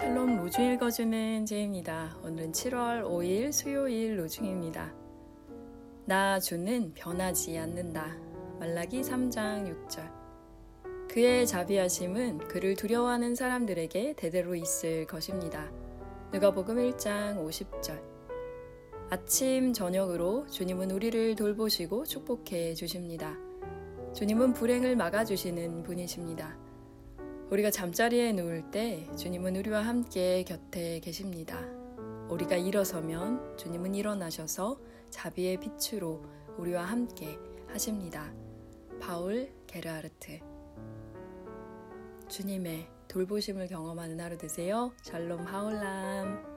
로중 읽어주는 제입니다. 오늘은 7월 5일 수요일 로중입니다. 나 주는 변하지 않는다. 말라기 3장 6절. 그의 자비하심은 그를 두려워하는 사람들에게 대대로 있을 것입니다. 누가복음 1장 50절. 아침 저녁으로 주님은 우리를 돌보시고 축복해 주십니다. 주님은 불행을 막아주시는 분이십니다. 우리가 잠자리에 누울 때 주님은 우리와 함께 곁에 계십니다. 우리가 일어서면 주님은 일어나셔서 자비의 빛으로 우리와 함께 하십니다. 바울 게르하르트 주님의 돌보심을 경험하는 하루 되세요. 샬롬 하울람